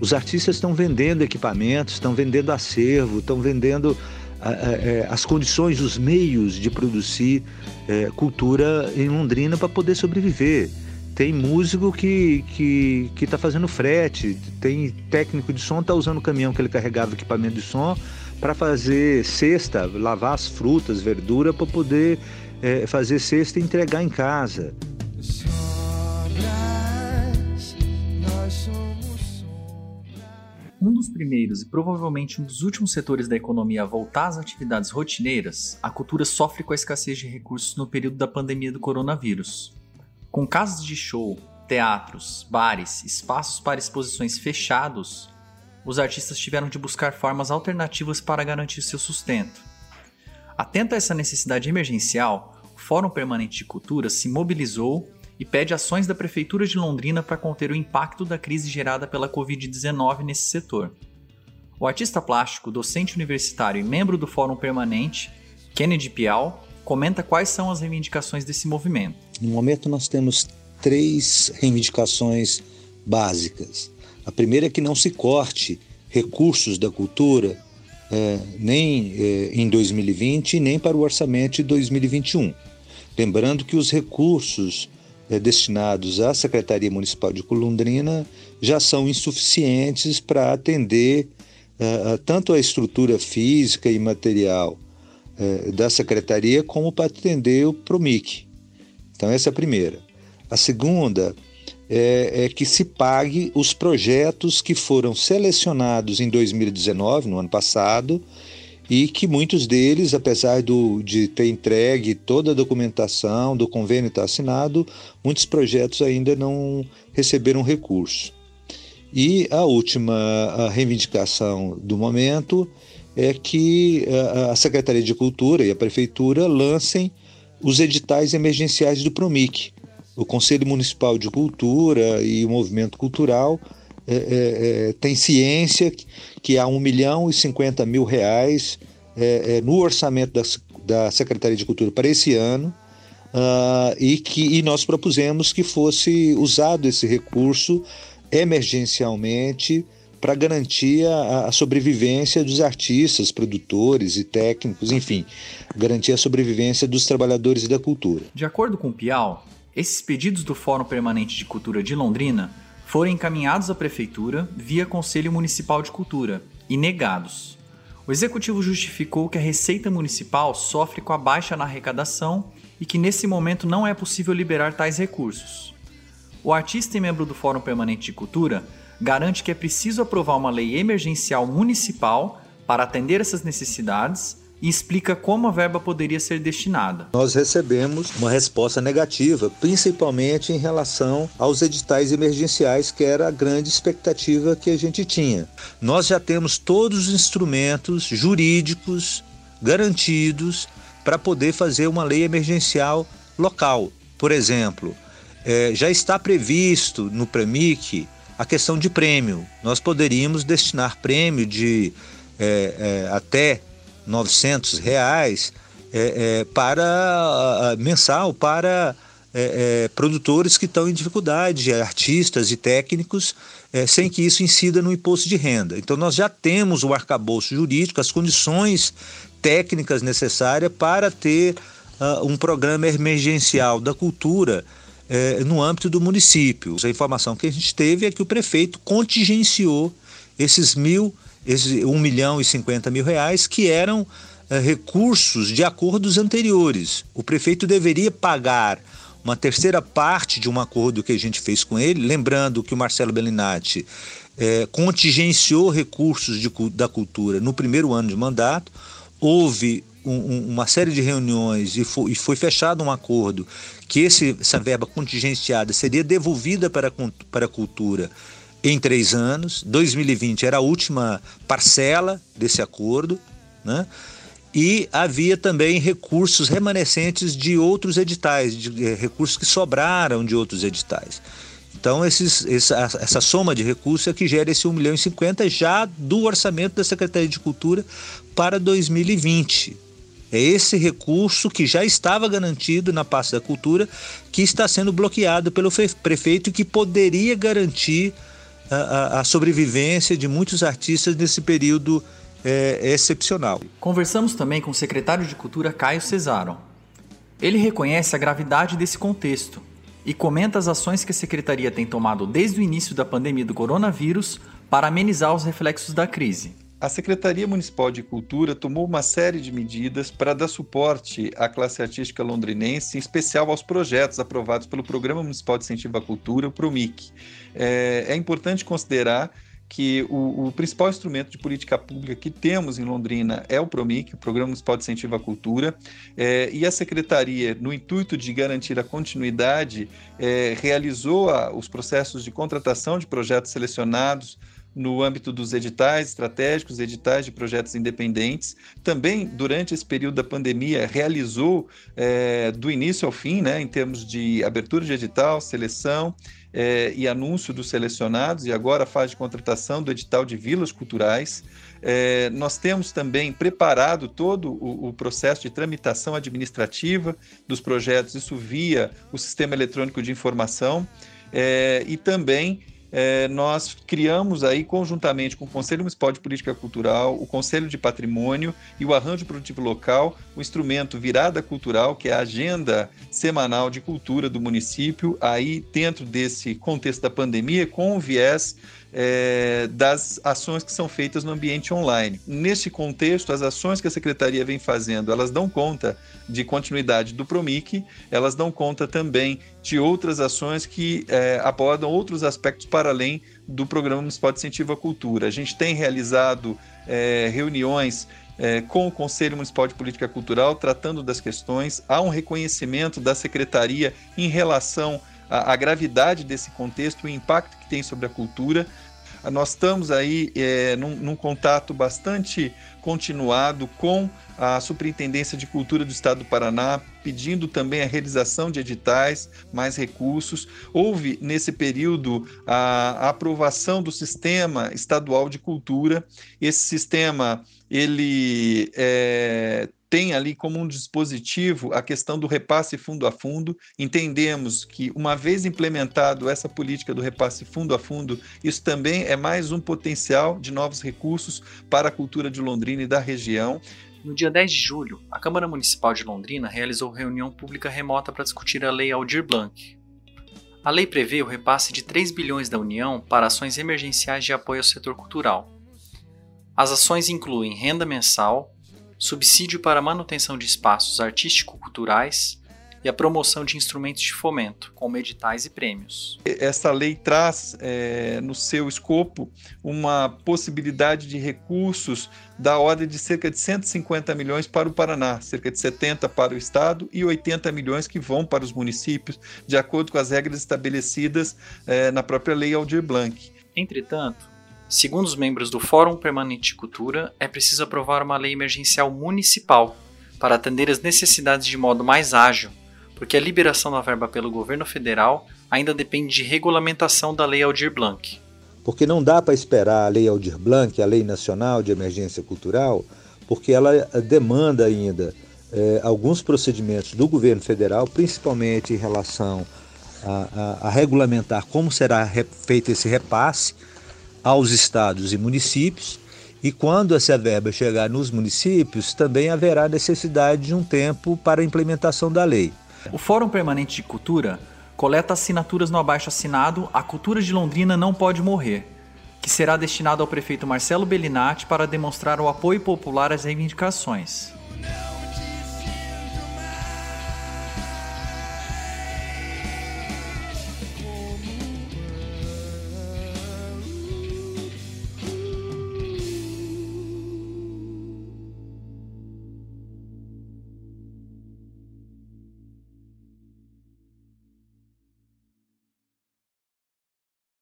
Os artistas estão vendendo equipamentos, estão vendendo acervo, estão vendendo é, as condições, os meios de produzir é, cultura em Londrina para poder sobreviver. Tem músico que que que está fazendo frete, tem técnico de som está usando o caminhão que ele carregava equipamento de som para fazer cesta, lavar as frutas, verdura para poder é, fazer cesta e entregar em casa. Um dos primeiros e provavelmente um dos últimos setores da economia a voltar às atividades rotineiras, a cultura sofre com a escassez de recursos no período da pandemia do coronavírus. Com casas de show, teatros, bares, espaços para exposições fechados, os artistas tiveram de buscar formas alternativas para garantir seu sustento. Atento a essa necessidade emergencial, o Fórum Permanente de Cultura se mobilizou e pede ações da Prefeitura de Londrina para conter o impacto da crise gerada pela Covid-19 nesse setor. O artista plástico, docente universitário e membro do Fórum Permanente, Kennedy Pial, comenta quais são as reivindicações desse movimento. No momento, nós temos três reivindicações básicas. A primeira é que não se corte recursos da cultura é, nem é, em 2020 nem para o orçamento de 2021. Lembrando que os recursos é, destinados à Secretaria Municipal de Colondrina já são insuficientes para atender uh, tanto a estrutura física e material uh, da Secretaria como para atender o PROMIC. Então, essa é a primeira. A segunda é, é, que se pague os projetos que foram selecionados em 2019, no ano passado, e que muitos deles, apesar do, de ter entregue toda a documentação do convênio estar assinado, muitos projetos ainda não receberam recurso. E a última reivindicação do momento é que a Secretaria de Cultura e a Prefeitura lancem os editais emergenciais do PROMIC. O Conselho Municipal de Cultura e o Movimento Cultural é, é, é, tem ciência que há 1 milhão e 50 mil reais é, é, no orçamento da, da Secretaria de Cultura para esse ano uh, e que e nós propusemos que fosse usado esse recurso emergencialmente para garantir a, a, sobrevivência dos artistas, produtores e técnicos, enfim, garantir a sobrevivência dos trabalhadores da cultura. De acordo com o Piau, esses pedidos do Fórum Permanente de Cultura de Londrina foram encaminhados à Prefeitura via Conselho Municipal de Cultura e negados. O Executivo justificou que a Receita Municipal sofre com a baixa na arrecadação e que nesse momento não é possível liberar tais recursos. O artista e membro do Fórum Permanente de Cultura garante que é preciso aprovar uma lei emergencial municipal para atender essas necessidades e explica como a verba poderia ser destinada. Nós recebemos uma resposta negativa, principalmente em relação aos editais emergenciais, que era a grande expectativa que a gente tinha. Nós já temos todos os instrumentos jurídicos garantidos para poder fazer uma lei emergencial local. Por exemplo, é, já está previsto no PREMIC a questão de prêmio. Nós poderíamos destinar prêmio de é, é, até 900 reais é, é, para mensal para é, é, produtores que estão em dificuldade, artistas e técnicos, é, sem que isso incida no imposto de renda. Então nós já temos o arcabouço jurídico, as condições técnicas necessárias para ter uh, um programa emergencial da cultura é, no âmbito do município. A informação que a gente teve é que o prefeito contingenciou esses mil esses 1 milhão e 50 mil reais, que eram é, recursos de acordos anteriores. O prefeito deveria pagar uma terceira parte de um acordo que a gente fez com ele, lembrando que o Marcelo Bellinati é, contingenciou recursos de, da cultura no primeiro ano de mandato, houve um, um, uma série de reuniões e foi, e foi, fechado um acordo que esse, essa verba contingenciada seria devolvida para, para a cultura em três anos. 2020 era a última parcela desse acordo, né? E havia também recursos remanescentes de outros editais, de, eh, recursos que sobraram de outros editais. Então, esses, essa, essa, soma de recursos é que gera esse 1 milhão e 50 já do orçamento da Secretaria de Cultura para 2020. É esse recurso que já estava garantido na pasta da cultura que está sendo bloqueado pelo prefeito e que poderia garantir a, a sobrevivência de muitos artistas nesse período é, excepcional. Conversamos também com o secretário de Cultura Caio Cesaro. Ele reconhece a gravidade desse contexto e comenta as ações que a secretaria tem tomado desde o início da pandemia do coronavírus para amenizar os reflexos da crise. A Secretaria Municipal de Cultura tomou uma série de medidas para dar suporte à classe artística londrinense, em especial aos projetos aprovados pelo Programa Municipal de Incentivo à Cultura, o PROMIC. É, é importante considerar que o, o, principal instrumento de política pública que temos em Londrina é o PROMIC, o Programa Municipal de Incentivo à Cultura, é, e a Secretaria, no intuito de garantir a continuidade, é, realizou a, os processos de contratação de projetos selecionados no âmbito dos editais estratégicos, editais de projetos independentes. Também, durante esse período da pandemia, realizou é, do início ao fim, né, em termos de abertura de edital, seleção é, e anúncio dos selecionados, e agora a fase de contratação do edital de vilas culturais. É, nós temos também preparado todo o, o, processo de tramitação administrativa dos projetos, isso via o sistema eletrônico de informação, é, e também é, nós criamos aí conjuntamente com o Conselho Municipal de Política Cultural, o Conselho de Patrimônio e o Arranjo Produtivo Local, o instrumento Virada Cultural, que é a agenda semanal de cultura do município, aí dentro desse contexto da pandemia, com o viés é, das ações que são feitas no ambiente online. Neste contexto, as ações que a Secretaria vem fazendo, elas dão conta de continuidade do PROMIC, elas dão conta também de outras ações que é, abordam outros aspectos para além do Programa Municipal de Incentivo à Cultura. A gente tem realizado é, reuniões é, com o Conselho Municipal de Política Cultural, tratando das questões. Há um reconhecimento da Secretaria em relação a, a gravidade desse contexto, o impacto que tem sobre a cultura. Nós estamos aí é, num, num, contato bastante continuado com a Superintendência de Cultura do Estado do Paraná, pedindo também a realização de editais, mais recursos. Houve, nesse período, a, a aprovação do Sistema Estadual de Cultura. Esse sistema ele é, tem ali como um dispositivo a questão do repasse fundo a fundo. Entendemos que, uma vez implementado essa política do repasse fundo a fundo, isso também é mais um potencial de novos recursos para a cultura de Londrina e da região. No dia 10 de julho, a Câmara Municipal de Londrina realizou reunião pública remota para discutir a Lei Aldir Blanc. A lei prevê o repasse de 3 bilhões da União para ações emergenciais de apoio ao setor cultural. As ações incluem renda mensal, subsídio para a manutenção de espaços artístico-culturais e a promoção de instrumentos de fomento, como editais e prêmios. Essa lei traz é, no seu escopo uma possibilidade de recursos da ordem de cerca de 150 milhões para o Paraná, cerca de 70 para o Estado e 80 milhões que vão para os municípios, de acordo com as regras estabelecidas é, na própria Lei Aldir Blanc. Entretanto, Segundo os membros do Fórum Permanente de Cultura, é preciso aprovar uma lei emergencial municipal para atender as necessidades de modo mais ágil, porque a liberação da verba pelo governo federal ainda depende de regulamentação da Lei Aldir Blanc. Porque não dá para esperar a Lei Aldir Blanc, a Lei Nacional de Emergência Cultural, porque ela eh, demanda ainda eh, alguns procedimentos do governo federal, principalmente em relação a, a, a regulamentar como será feito esse repasse aos estados e municípios, e quando essa verba chegar nos municípios, também haverá necessidade de um tempo para a implementação da lei. O Fórum Permanente de Cultura coleta assinaturas no abaixo assinado A Cultura de Londrina Não Pode Morrer, que será destinado ao prefeito Marcelo Bellinati para demonstrar o apoio popular às reivindicações.